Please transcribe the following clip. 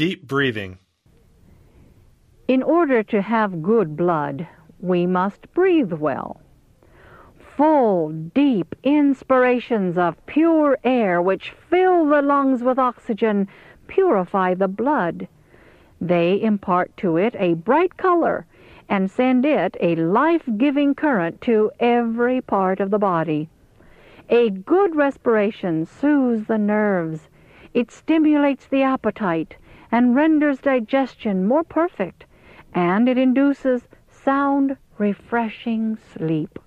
Deep breathing. In order to have good blood, we must breathe well. Full, deep inspirations of pure air which fill the lungs with oxygen purify the blood. They impart to it a bright color and send it a life-giving current to every part of the body. A good respiration soothes the nerves. It stimulates the appetite and renders digestion more perfect, and it induces sound, refreshing sleep.